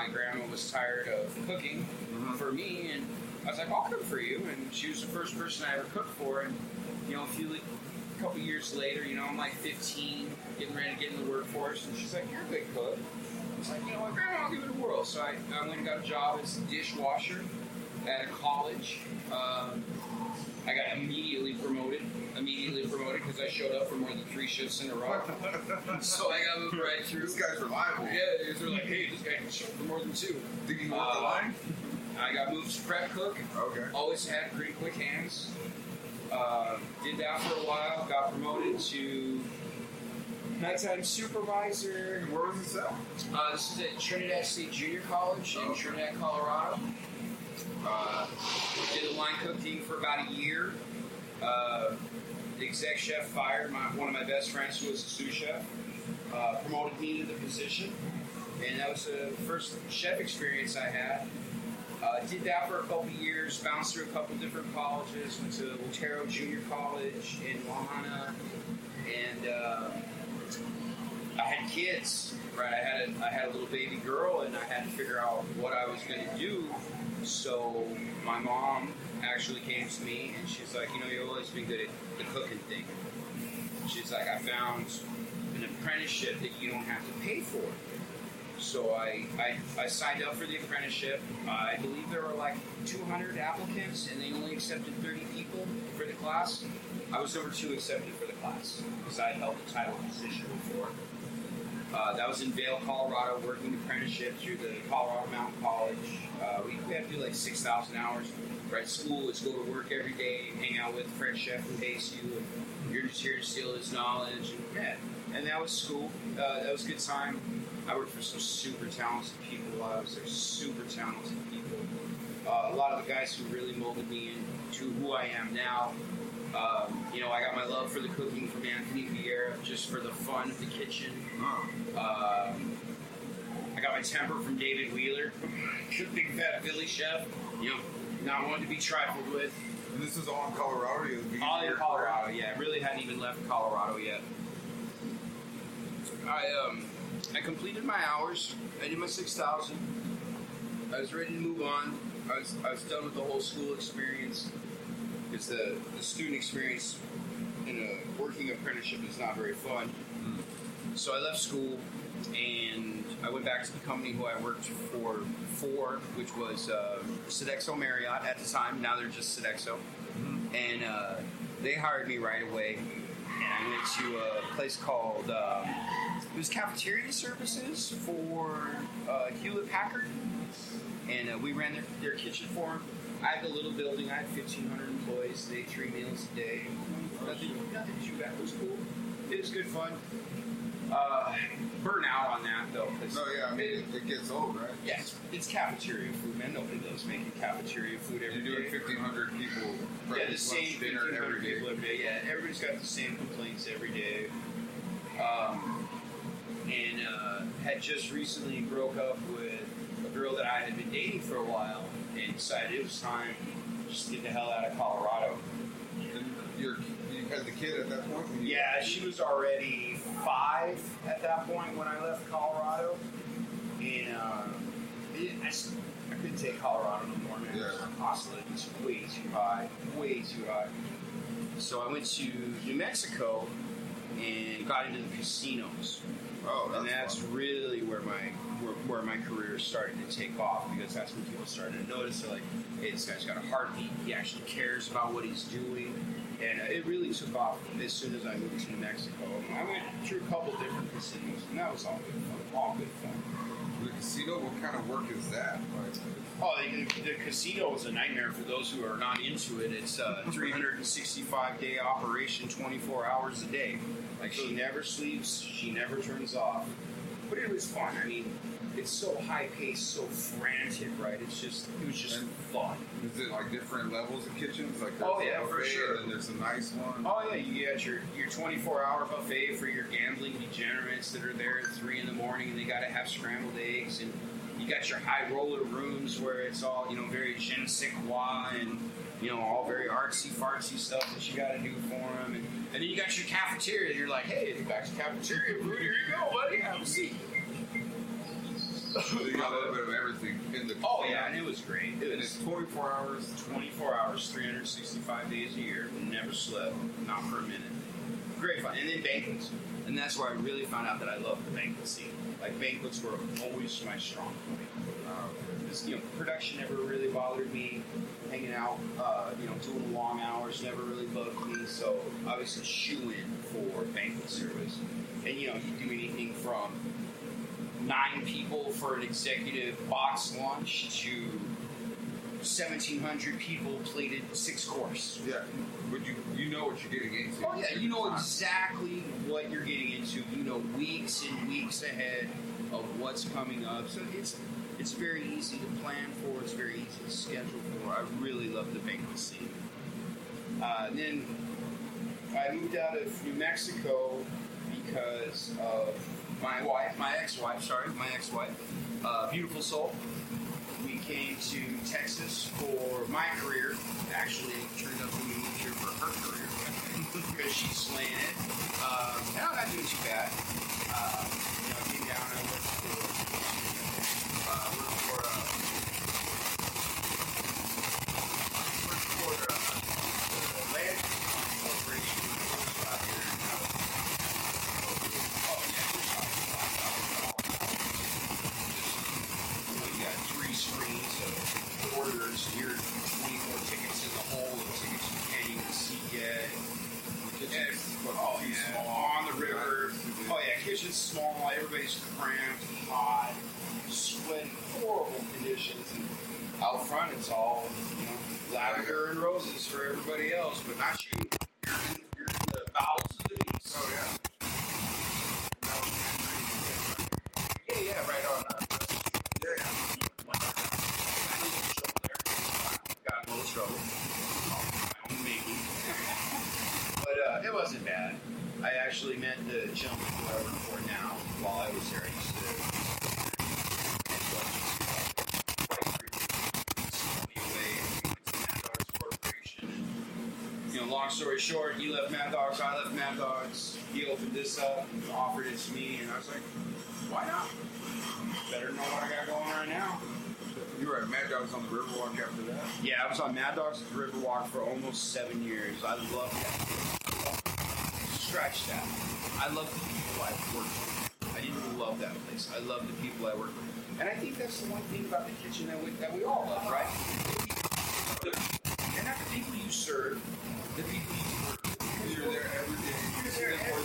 my grandma was tired of cooking for me, and I was like, I'll cook for you. And she was the first person I ever cooked for, and you know, a few a couple years later, you know, I'm like 15, getting ready to get in the workforce, and she's like, "You're a good cook." I was like, "You know what, Grandma? I'll give it a whirl." So I, I went and got a job as a dishwasher at a college. Um, I got immediately. Because I showed up for more than three shifts in a row. so I got moved right through. This guy's reliable. Yeah, they were like, "Hey, this guy can show up for more than two. Did he worked Uh, the line? I got moved to prep cook. Okay. Always had pretty quick hands. Uh, did that for a while. Got promoted to nighttime supervisor. And where was this at? Uh, this is at Trinidad State Junior College in Okay. Trinidad, Colorado. Uh, did the line cooking for about a year. Uh, the exec chef fired my, one of my best friends who was a sous chef. Uh, promoted me to the position, and that was the first chef experience I had. Uh, did that for a couple years, bounced through a couple different colleges, went to Otero Junior College in La Junta, and uh, I had kids, right? I had a, I had a little baby girl, and I had to figure out what I was going to do. So my mom actually came to me, and she's like, you know, you've always been good at the cooking thing. She's like, I found an apprenticeship that you don't have to pay for. So I, I, I signed up for the apprenticeship. I believe there were like 200 applicants, and they only accepted 30 people for the class. I was number two accepted for the class because I had held the title position before. Uh, that was in Vail, Colorado, working apprenticeship through the Colorado Mountain College. Uh, we, we had to do like 6,000 hours. Right, school is go to work every day, hang out with French chef who hates you, and you're just here to steal his knowledge. And, yeah, and that was school. Uh, that was a good time. I worked for some super talented people I was there. Super talented people. Uh, a lot of the guys who really molded me into who I am now. Um, you know, I got my love for the cooking from Anthony Vieira, just for the fun of the kitchen. Um, I got my temper from David Wheeler, big fat Philly chef. You know, not one to be trifled with. And this is all in Colorado? All in Colorado, yeah. Really hadn't even left Colorado yet. I um, I completed my hours. I did my six thousand. I was ready to move on. I was I was done with the whole school experience. Because the the student experience in a working apprenticeship is not very fun. So I left school and I went back to the company who I worked for for, which was uh, Sodexo Marriott at the time. Now they're just Sodexo, and uh, they hired me right away. And I went to a place called um, it was cafeteria services for uh, Hewlett Packard, and uh, we ran their, their kitchen for them. I had a little building. I had 1,500 employees. They ate three meals a day. Nothing, nothing too bad. It was cool. It was good fun. Burn out on that though. No, yeah, I mean, it, it gets old, right? yeah, it's, cafeteria food, man. Nobody loves making cafeteria food every You're doing 1,500 people Yeah, the same dinner 1,500 every day. people every day. Yeah, everybody's got the same complaints every day. Um, and uh, had just recently broke up with a girl that I had been dating for a while, and decided it was time just to get the hell out of Colorado. And you're, you had the kid at that point? Yeah, she was already five at that point when I left Colorado, and um, it, I, I couldn't take Colorado no more. Man, Yeah. of living's way too high, way too high. So I went to New Mexico and got into the casinos, Oh, that's, and that's fun. really where my where, where my career started to take off because that's when people started to notice. They're like, "Hey, this guy's got a heartbeat. He actually cares about what he's doing." And it really took off as soon as I moved to New Mexico. I went through a couple different casinos, and that was all good fun. All good fun. The casino, what kind of work is that? Oh, the, the casino is a nightmare for those who are not into it. It's a 365 day operation, 24 hours a day. Like she never sleeps, she never turns off. But it was fun. I mean, it's so high paced, so frantic, right? It's just, it was just fun. is it like different levels of kitchens? Like there's Oh, yeah, a for buffet, sure. And then there's a nice one. Oh yeah, you got your your 24 hour buffet for your gambling degenerates that are there at three in the morning, and they got to have scrambled eggs, and you got your high roller rooms where it's all you know very je ne sais quoi and you know all very artsy fartsy stuff that you got to do for them, and, and then you got your cafeteria. You're like, hey, back to cafeteria food. Here you go, buddy. Have a seat. So you got a little bit of everything in the. Oh yeah, and it was great. It was it's 24 hours. 24 hours, 365 days a year. Never slept, not for a minute. Great fun. And then banquets. And that's where I really found out that I love the banquet scene. Like banquets were always my strong point. Uh, This, you know, production never really bothered me. Hanging out, uh, you know, doing long hours never really bugged me. So obviously, shoe in for banquet service. And you know, you do anything from nine people for an executive box lunch to 1,700 people plated six course. yeah, but you you know what you're getting into. Oh yeah, you know exactly what you're getting into. You know weeks and weeks ahead of what's coming up. So it's it's very easy to plan for. It's very easy to schedule for. I really love the banquet scene. Uh, then I moved out of New Mexico because of my wife, my ex-wife. Sorry, my ex-wife. Uh, beautiful soul. We came to Texas for my career. Actually, it turned out we moved here for her career because she's slaying it. Um, and I'm not doing too bad. Uh, you know, I came down and I worked for, uh, worked for, uh, worked for uh, the land corporation out here in, uh, oh, yeah, you know, you got three screens of orders. Here, 24 tickets in the hole, the tickets you can't even see yet. Yeah, oh yeah, on the river. Oh kitchen's small. Everybody's cramped, hot, sweaty, horrible conditions. And out front, it's all you know, lavender and roses for everybody else, but not you. You're in, you're in the bowels of the beast. Oh yeah. Yeah, yeah, right on. Uh, Yeah. Got in a little trouble. My own making. but uh, it wasn't bad. I actually met the gentleman who I work for now while I was there. I used to. and so I used to, uh, quite frequently send me away and we went to Mad Dogs Corporation. And, you know, long story short, he left Mad Dogs, I left Mad Dogs. He opened this up and offered it to me, and I was like, why not? Better know what I got going right now. You were at Mad Dogs on the Riverwalk after that. Yeah, I was on Mad Dogs at Riverwalk for almost seven years. I love that. Scratch that. I love the people I work with. I didn't love that place. I love the people I work with. And I think that's the one thing about the kitchen that we, that we all love, right? They're not the people you serve, the people you work with. You're there every day. You're there every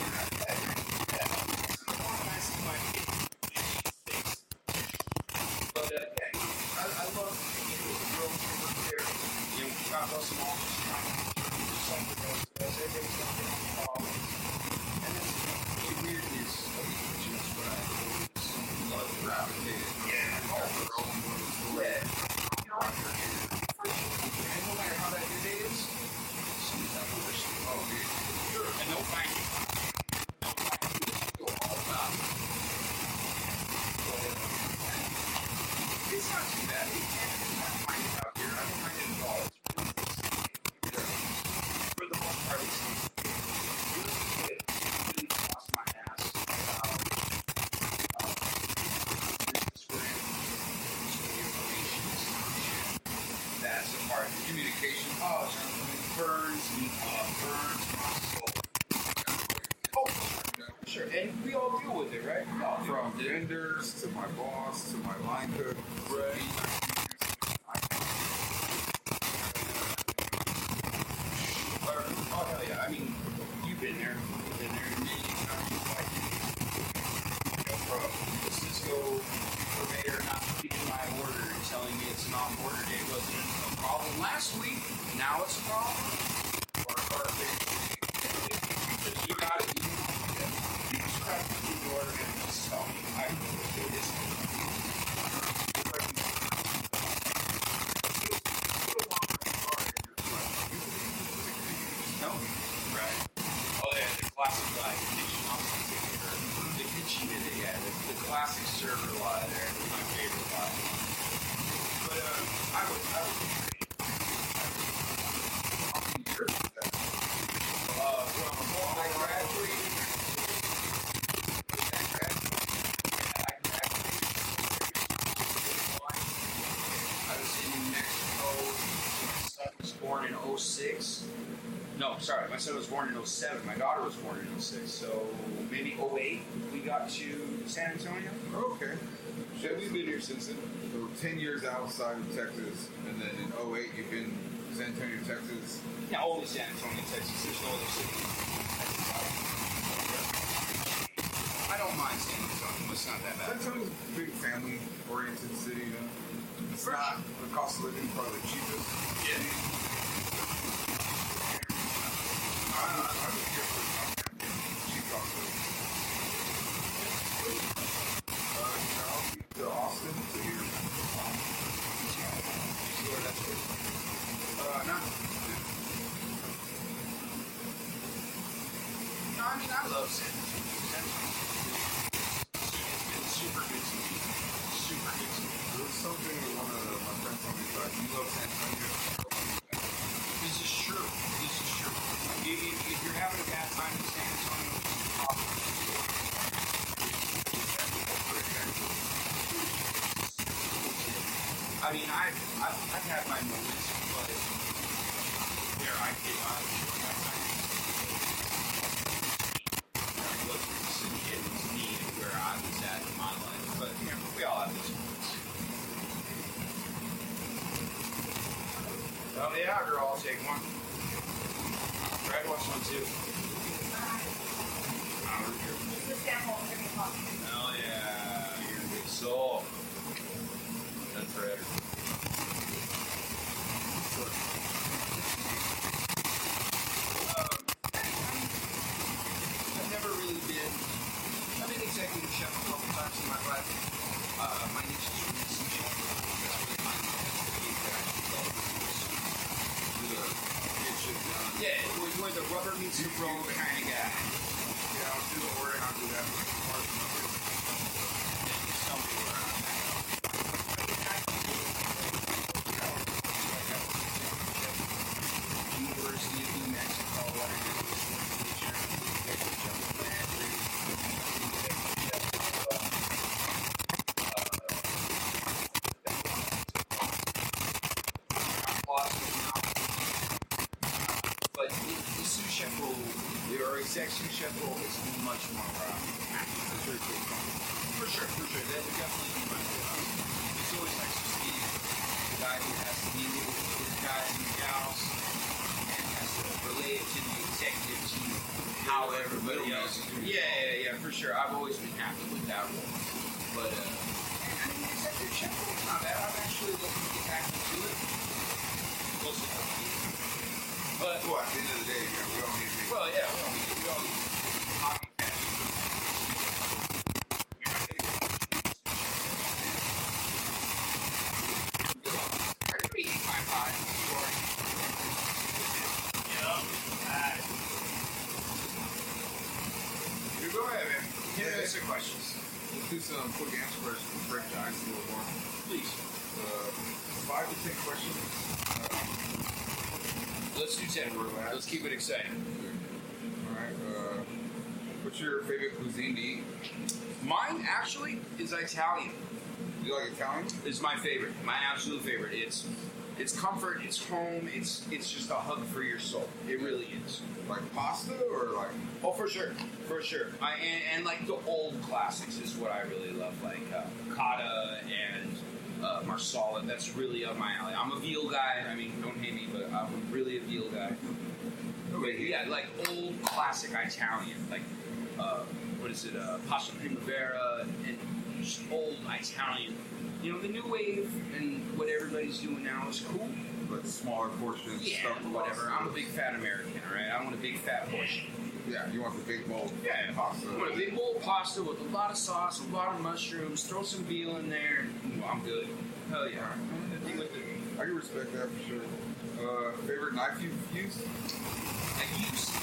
classic server lie there, my favorite lie. Uh, from I. I graduated. I was in New Mexico. My son was born in 06. No, sorry, my son was born in 07. My daughter was born in 06. So maybe 08 we got to San Antonio. Okay. So we've been here since then. So 10 years outside of Texas, and then in 08, you've been San Antonio, Texas. Yeah, only San Antonio, Texas. There's no other city. I don't mind San Antonio. It's not that bad. San bad. Antonio's a big family oriented city, you know. It's For not the cost of living probably the cheapest. Yeah. Uh, I, I, I was here for cheap cost of living. Uh, you know, to Austin to here. Sure, that's good. Uh, no. No, I mean, I love San Antonio. It's been super good to me. Super good to me. There was something that one of my friends told me about. You love San Antonio. This is true. This is true. If, if, if you're having a bad time in San Antonio, talk. I mean, I've, I've, I've had my moments, but there I not enjoy my time. I looked at the city and it's me and where I was at in my life, but you know, we all have these moments. Oh yeah, girl, I'll take one. Brad wants one too. Hell yeah, you're a big soul. That's right. I've never really been. I've been executive chef a couple times in my life. Uh, my niche is really sous chef. That's really my that's the gig that I love. Do the kitchen, uh, Yeah, where, where the rubber meets the road kind of guy. Yeah, I'll do the ordering. I'll do that. Part of the numbers. Just tell me where I'm at. University of New Mexico, what I did was teacher, executive chef, But the, the sous chef role, or exec sous chef role, is much more uh, active. It's very cool. For sure, for sure. That would definitely be my uh, It's always nice to see the guy who has to deal with his guys and gals has to to the executive team how everybody else is doing. Yeah, yeah, yeah, for sure. I've always been happy with that role. But, uh, I mean, executive chef role's not bad. I'm actually looking to get back into it. Close to But, Well, at the end of the day, we all need to be. well, yeah, we all need, we all need hockey fans. Everybody eat my pie. You go ahead, man. Hit us some questions. Let's do some quick answer questions to break the ice a little more. Please. Uh, five to ten questions. Let's do 10. Let's keep it exciting. All right. Uh, what's your favorite cuisine to eat? Mine actually is Italian. You like Italian? Is my favorite. My absolute favorite. It's it's comfort, it's home, it's it's just a hug for your soul. It really is. Like pasta or like? Oh, for sure, for sure. I and, and like the old classics is what I really love, like uh, cotta and uh, marsala. That's really up my alley. I'm a veal guy. I mean, don't hate me, but I'm really a veal guy. Yeah, like old classic Italian, like uh, what is it, uh, pasta primavera, and just old Italian. You know, the new wave and what everybody's doing now is cool. But smaller portions. Yeah, stuffed whatever. I'm a big fat American, all right? I want a big fat portion. Yeah, you want the big bowl. Yeah, Pasta. I want a big bowl of pasta with a lot of sauce, a lot of mushrooms. Throw some veal in there, and ooh, I'm good. Hell yeah. I'm with it. I can respect that for sure. Uh, favorite knife you've used? I used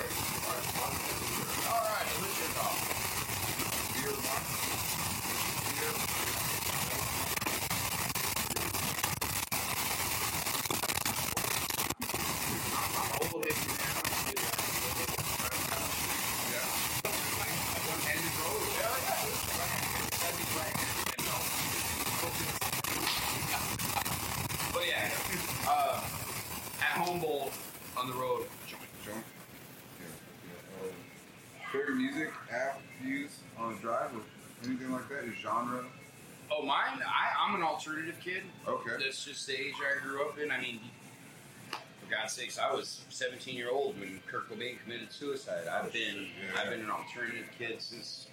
All right, who's your call? Beer one. that's just the age I grew up in. I mean, for God's sakes, I was 17 year old when Kurt Cobain committed suicide. I've been yeah. I've been an alternative kid since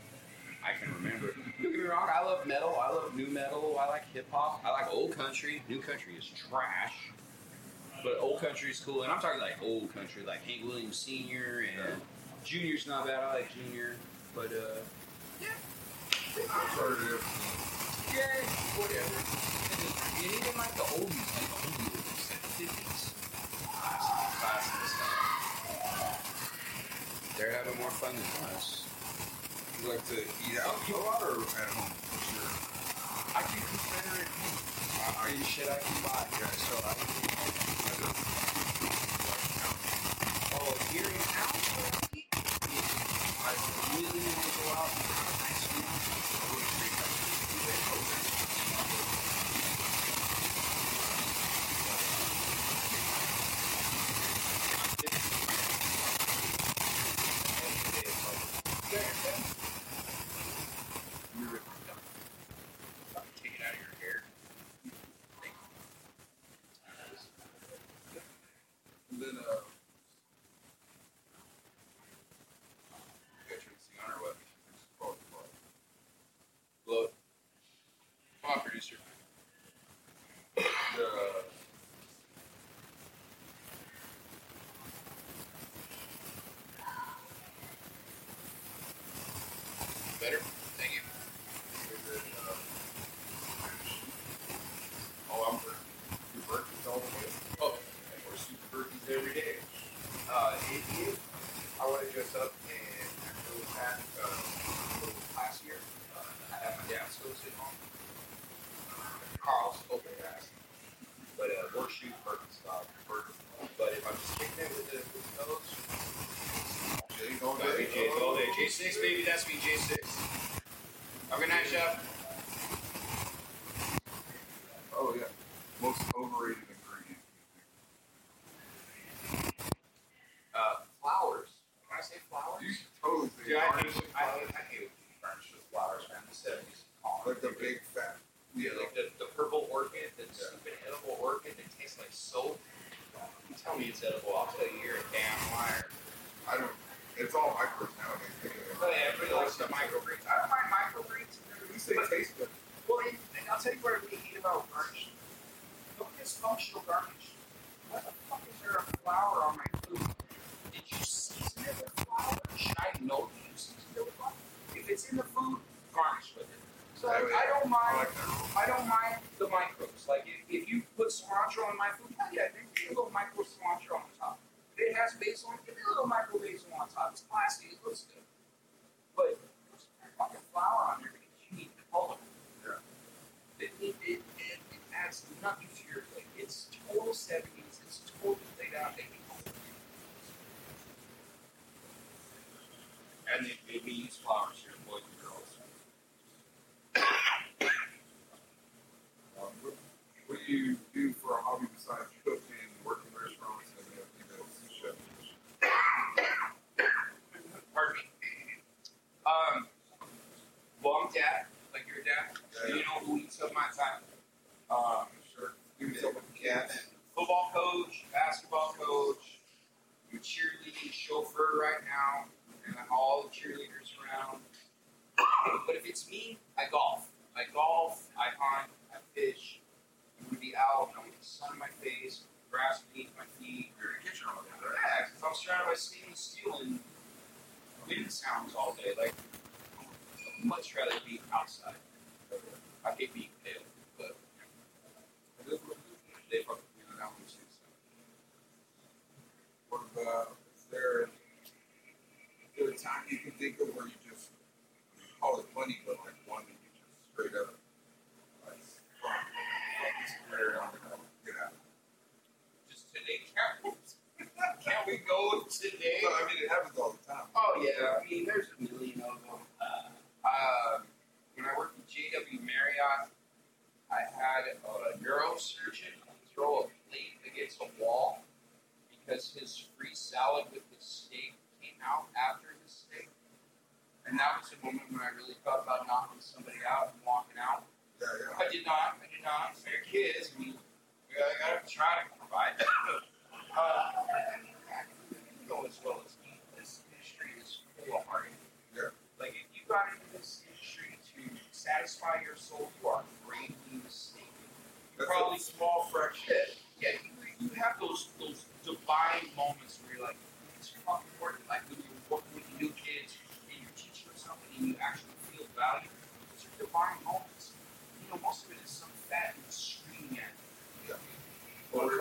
I can remember. Don't get me wrong, I love metal. I love new metal. I like hip hop. I like old country. New country is trash. But old country is cool. And I'm talking like old country, like Hank Williams Sr. and Junior's not bad. I like Junior. But, uh, yeah. Alternative. Yeah, whatever. Like the like the like the fifties. They're having more fun than us. You like to eat out a lot or at home? Sure. I can cook better at home. Uh, are you shit? I can buy. Yeah, so I can eat Oh, here in Alpha, I really want to go out. like the big sun in my face, grass beneath my feet. We were in the kitchen all day. Relax, because I'm surrounded by stainless steel and wind sounds all day. Like, I'd much rather be outside. I hate being pale, but they probably you know, that one too. So. Uh, what about is there, is there a time you can think of where you just oh, call it funny, but like one that you just straight up we go today. I mean, it happens all the time. Oh yeah, I mean, there's a million of them. Uh, uh, when I worked at JW Marriott, I had a neurosurgeon throw a plate against a wall because his free salad with the steak came out after his steak. And that was the moment when I really thought about knocking somebody out and walking out. Yeah, yeah. I did not. I did not. They're kids. I mean, I gotta try to provide. uh, as well as me, this industry is full of heart. Yeah. Like if you got into this industry to satisfy your soul, you are greatly mistaken. You're probably small fraction. Yeah, you, you have those those divine moments where you're like, it's fucking important. Like when you're working with new kids and you're teaching them something and you actually feel value. It's your divine moments. You know, most of it is some fat and screaming at you. Yeah. Well,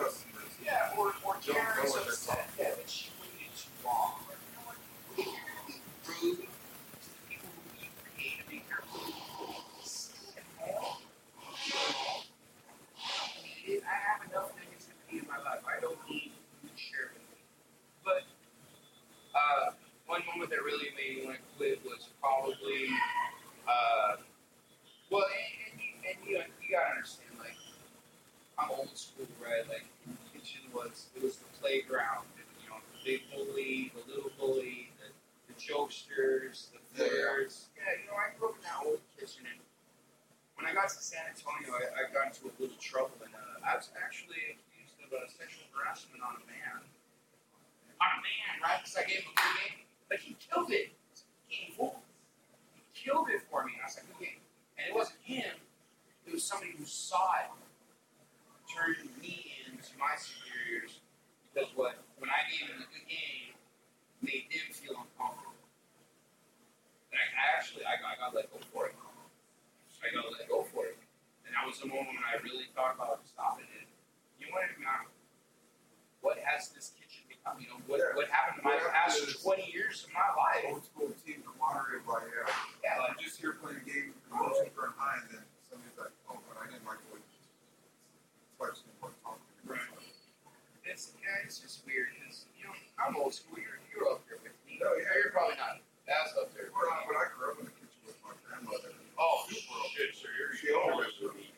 You're up. No, oh, yeah, you're probably not. That's up there. Well, I, grew up my grandmother. Oh, shit, sir. You're she always with me.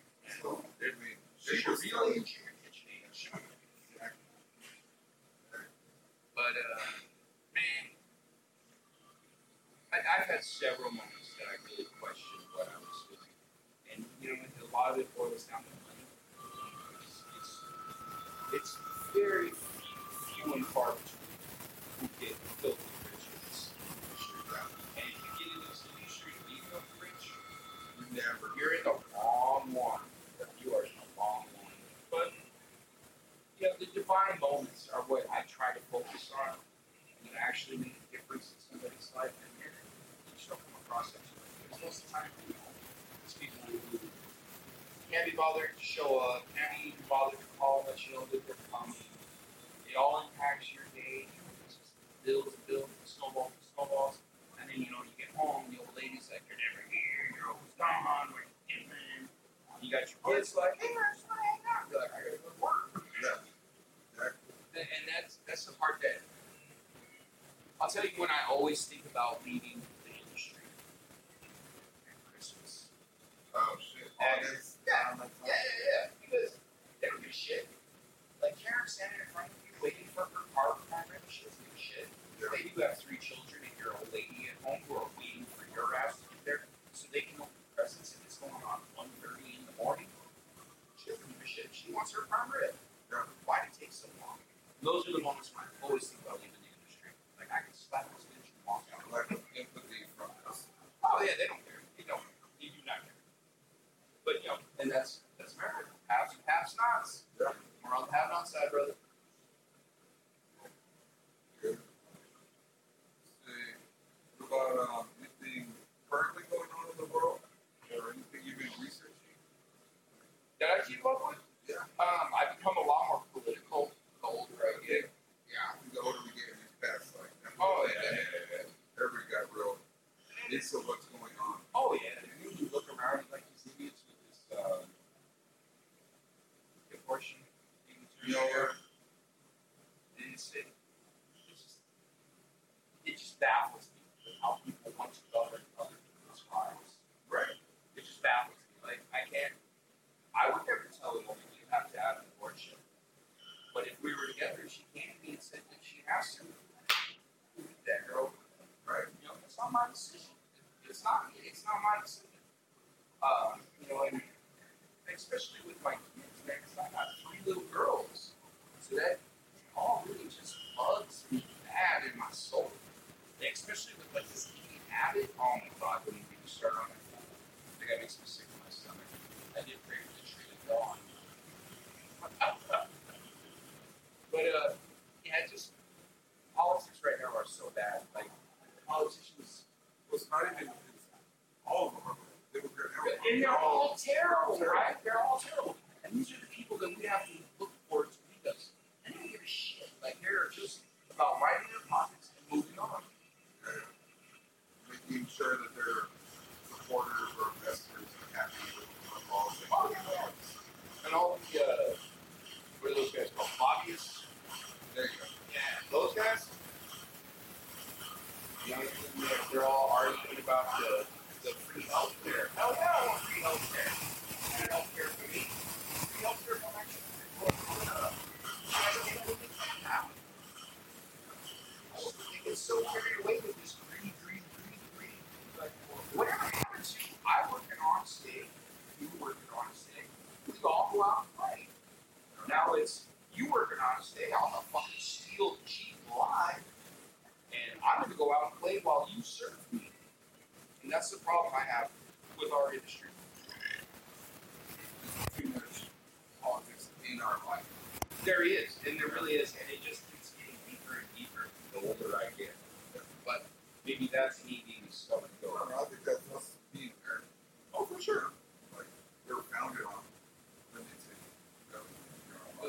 She was really how much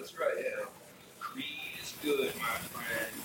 That's right. Yeah. Creed is good, my friend.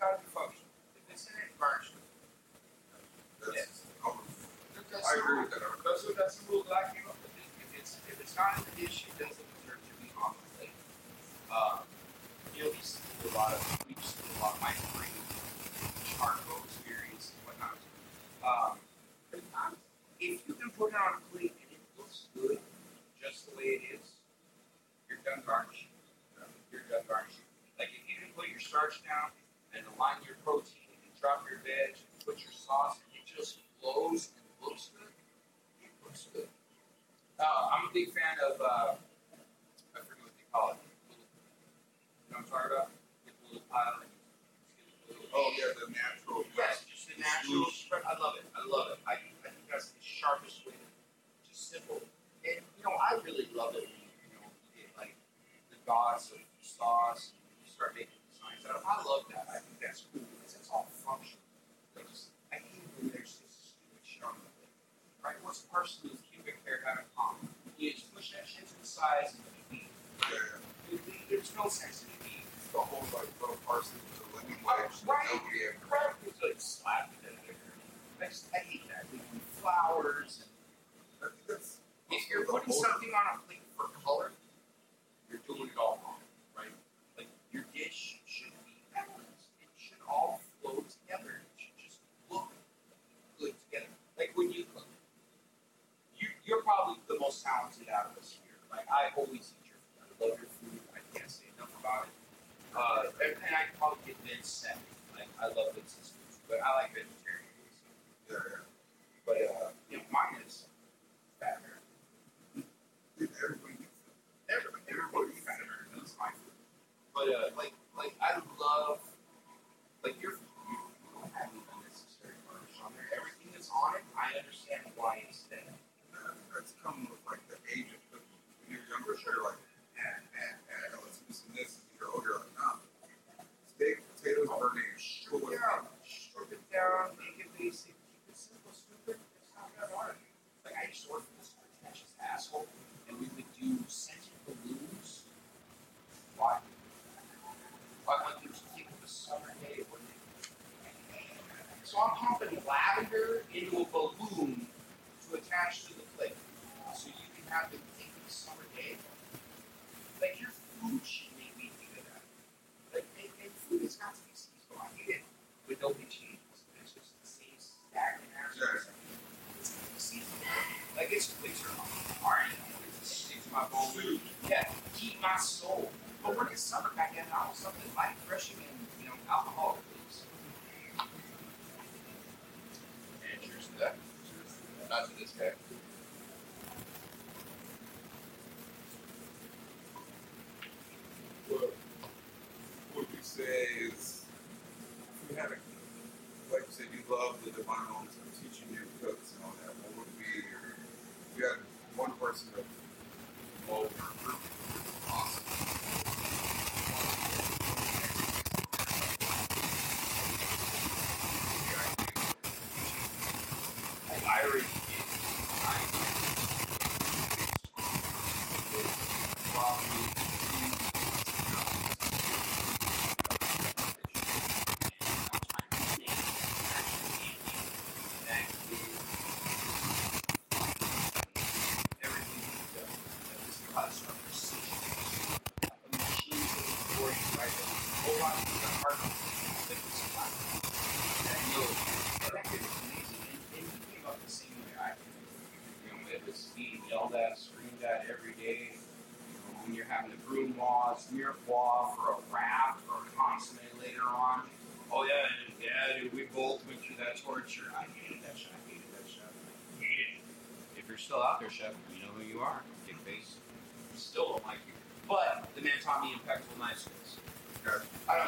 got to be functional. If it's in it, function. That's yes. That's I agree with that. That's, that's the rule that I came up with. If it's, if it's not in the dish, it doesn't deserve to be on the plate. Um, you'll be used a lot of, we used a lot of my brain, charcoal experience and whatnot. Um, but if you can put it on a plate and it looks good just the way it is, you're done garnishing. You're done garnishing. Like if you can put your starch down I always Irish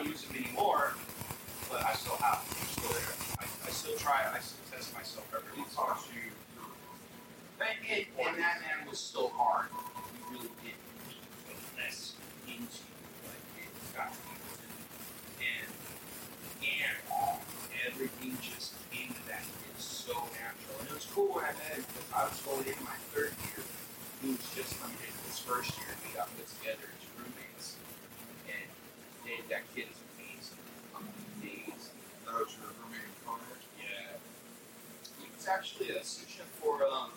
use them anymore, but I still have them. They're still there. I, I still try. I still test myself every week. in a while. But it, and that man was so hard. You really did need to less into like it got to and and everything just came to that. It's so natural, and it was cool. I met him because I was going in my third year. He was just coming in his first year. actually a sous chef for um,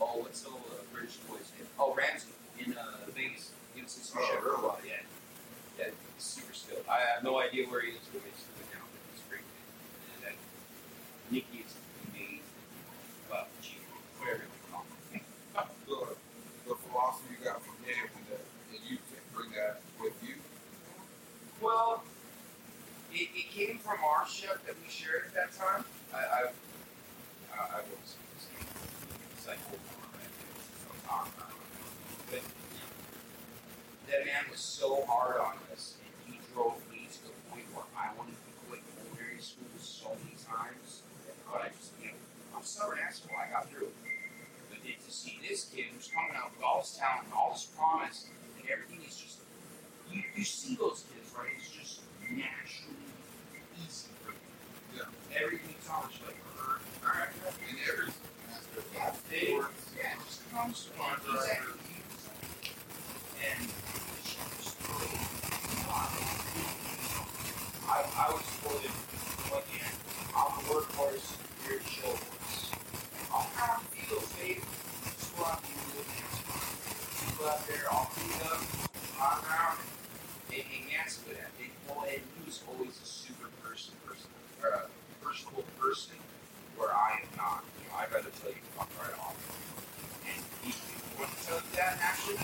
oh, what's the old uh, British boy's name? Oh, Ramsay in uh, Vegas. He was a sous chef for a while. Yeah, yeah, super skilled. I have no idea where he is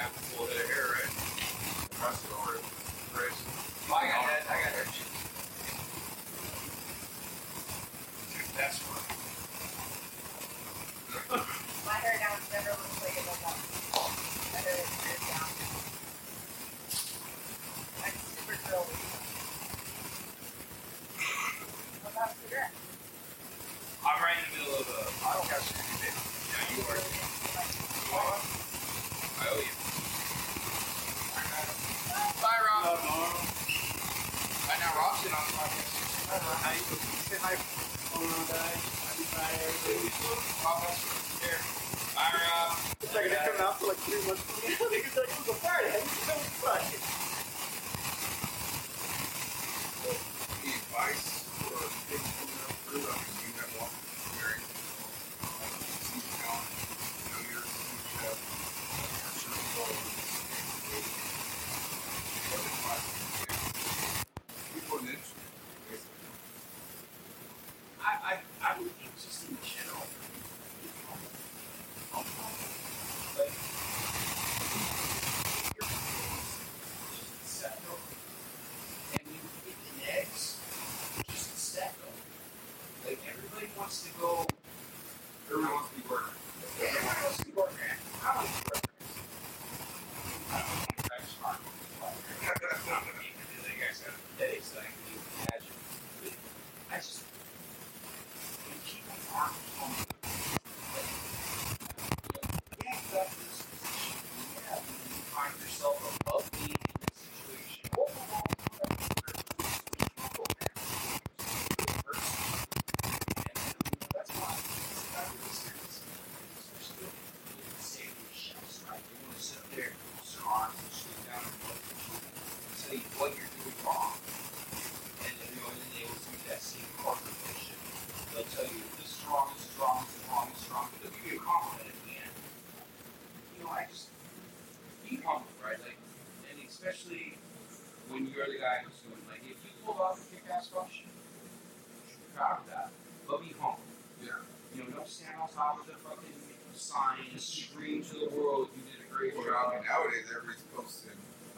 capital there.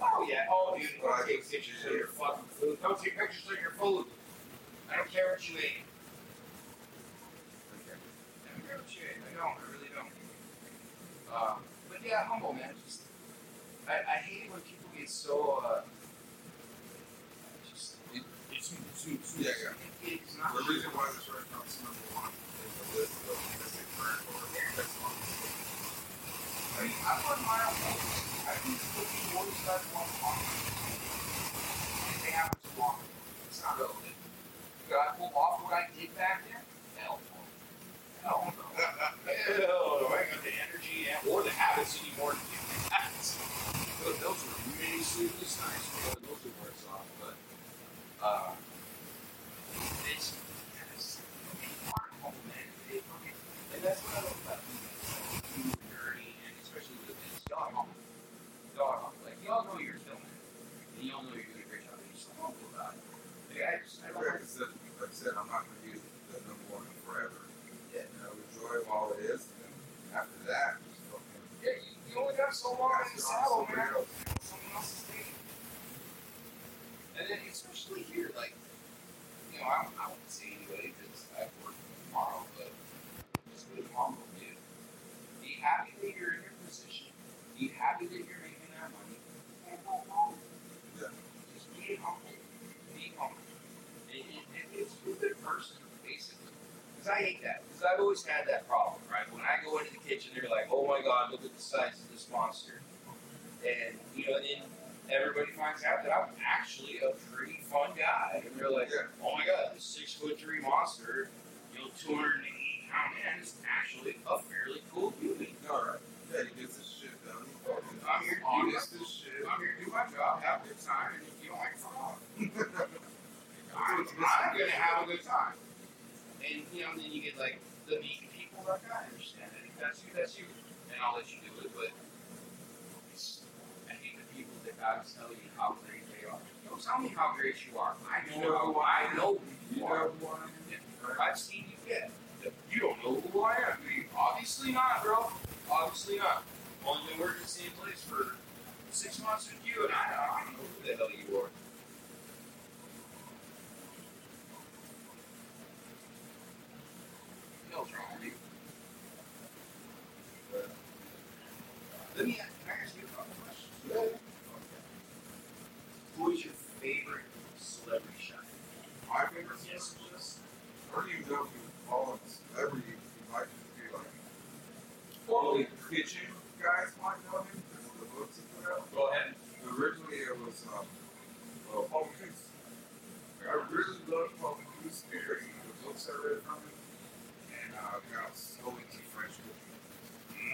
Oh yeah, Oh, dude. don't take pictures of your fucking food. Don't take pictures of your food. I don't care what you eat. I don't care what you eat. I don't. I really don't. Uh, but yeah, humble man. Just I, I hate when people get so uh, just. It, it's, it's, it's, yeah, yeah. It, it's not the reason why this restaurant's number one is the list of missing current or next month. I mean, I put my own does want to walk. They happen to walk, it's not relevant. Could I pull off what I did back then? Hell no. Hell no. Hell no. I ain't got the energy or the habits anymore to get the habits. Those were really sleepless nights. Those were worse off, but. Uh, so long in the saddle, man. Someone. And then especially here, like, you know, I, I wouldn't say anybody because I work tomorrow, but just be humble, dude. Be happy that you're in your position. Be happy that you're making that money. And go home. Yeah. Just be humble. Be humble. And, and, and it's a good person, basically. Because I hate that. Because I've always had that problem, right? When I go into the kitchen, they're like, oh my god, look at the size of this monster. And, you know, then everybody finds out that I'm actually a pretty fun guy. And they're like, oh my god, this six foot three monster, you know, 280 pound man is actually a fairly cool human. All right. Yeah, he gets his shit done. I'm here to do as shit. I'm here to do my job, have a good time, and if you don't like it, fuck off. I'm, I'm gonna have a good time. And you know, then you get like the meek people like I understand it. If that's you, that's you. And I'll let you do it, but I hate the people that gotta tell you how great they are. Don't tell me how great you are. I You know know who I know who You you are. know who I am? I've seen you get. You don't know who I am. dude. Obviously not, bro. Obviously not. Only been working in the same place for six months with you, and I, I don't know who the hell you are. What the hell's wrong with you? Can I ask you a couple questions? Who is your favorite celebrity chef? My favorite Yes, please. Where don't even know if you him a celebrity. He might just be like, kitchen guys might know him because of the books. Go ahead. Originally, it was um, well, Paul. I really loved Paul Bocuse because the books I read from him, and uh, got so into French cooking.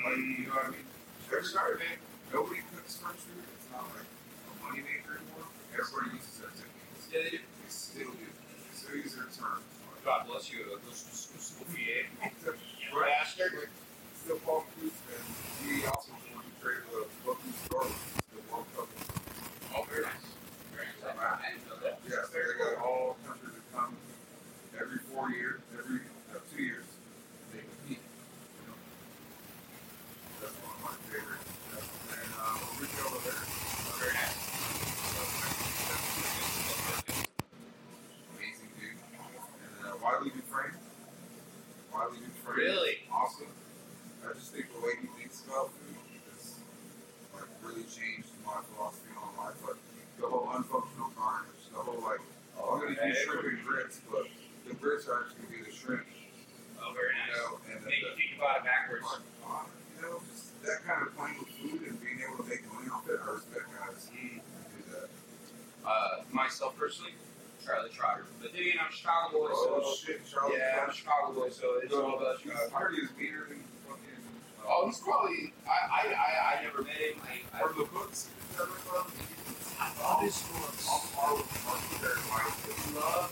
Like, you know what I mean? Everybody, man, nobody cooks French food. It's not like a money maker anymore. Everybody uses their techniques. Yeah, they do. They still do. They still use their terms. God bless you. Uh, those Escoffier. Right? Bastard. Still Paul Bocuse, and he also was one who created the Bocuse d'Or, the World Cup. Oh, very nice. Very nice. I didn't know that. Yeah, so they got all countries that come every four years, every uh, two years. They compete. You know? That's one of my favorite. And uh, Ricky over there. Very nice. Amazing dude. And uh, Wylie Dufresne. Wylie Dufresne. Really? Awesome. I just think the way he thinks about food is like really changed my philosophy on life. Like the whole unfunctional garnish, the whole like Oh, I'm gonna do shrimp and grits, but the grits are actually gonna be the shrimp, Oh, very you nice. know, and Make you the, think about it backwards. uh, you know, just that kind of playing with food and being able to make money off it. I respect guys who do that. Uh, myself personally, Charlie Trotter. But then Oh so shit, Charlie. yeah, I'm a Chicago boy, so it's all about Chicago. hardly as meaner than fucking. uh, Oh, he's probably. I I I, I never met him. I, I, From the books? I love his books. All all. Love.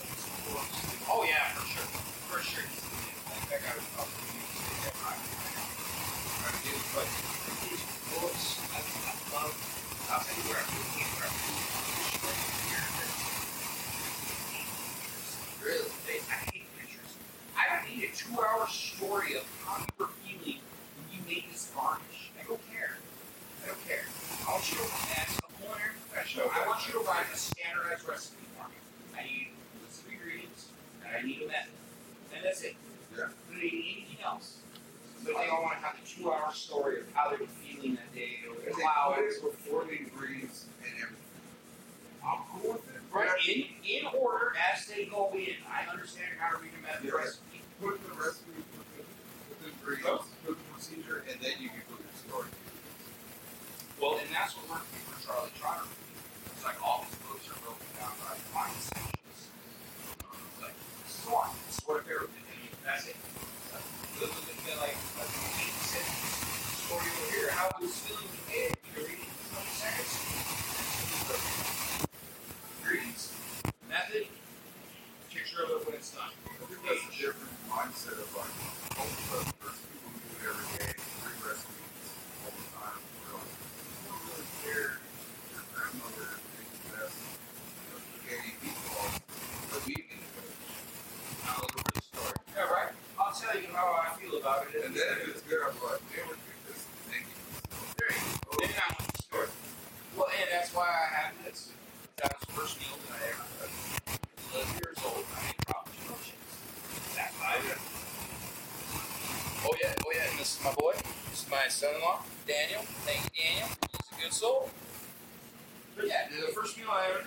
Oh yeah, for sure, for sure. Like that guy was probably. I I, I. I'll I I why I this. That was the first meal that I ever cooked. Eleven years old, I. That life. Oh yeah, oh yeah, and this is my boy. This is my son-in-law, Daniel. Thank you, Daniel. He's a good soul. Yeah, the first meal I ever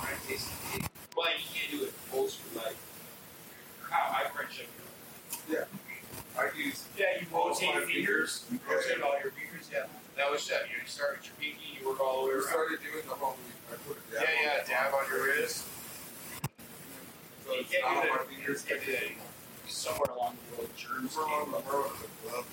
how But you can't do it old for like how I French Yeah. I use yeah. You rotate your fingers. You rotate all your fingers. Yeah. That was that. You, start with your pinky. You work all the way. We around. started doing the whole. I put a dab yeah, yeah. Dab on your wrist. So you can't do that. Anymore. Somewhere along the road, germs. We're the road.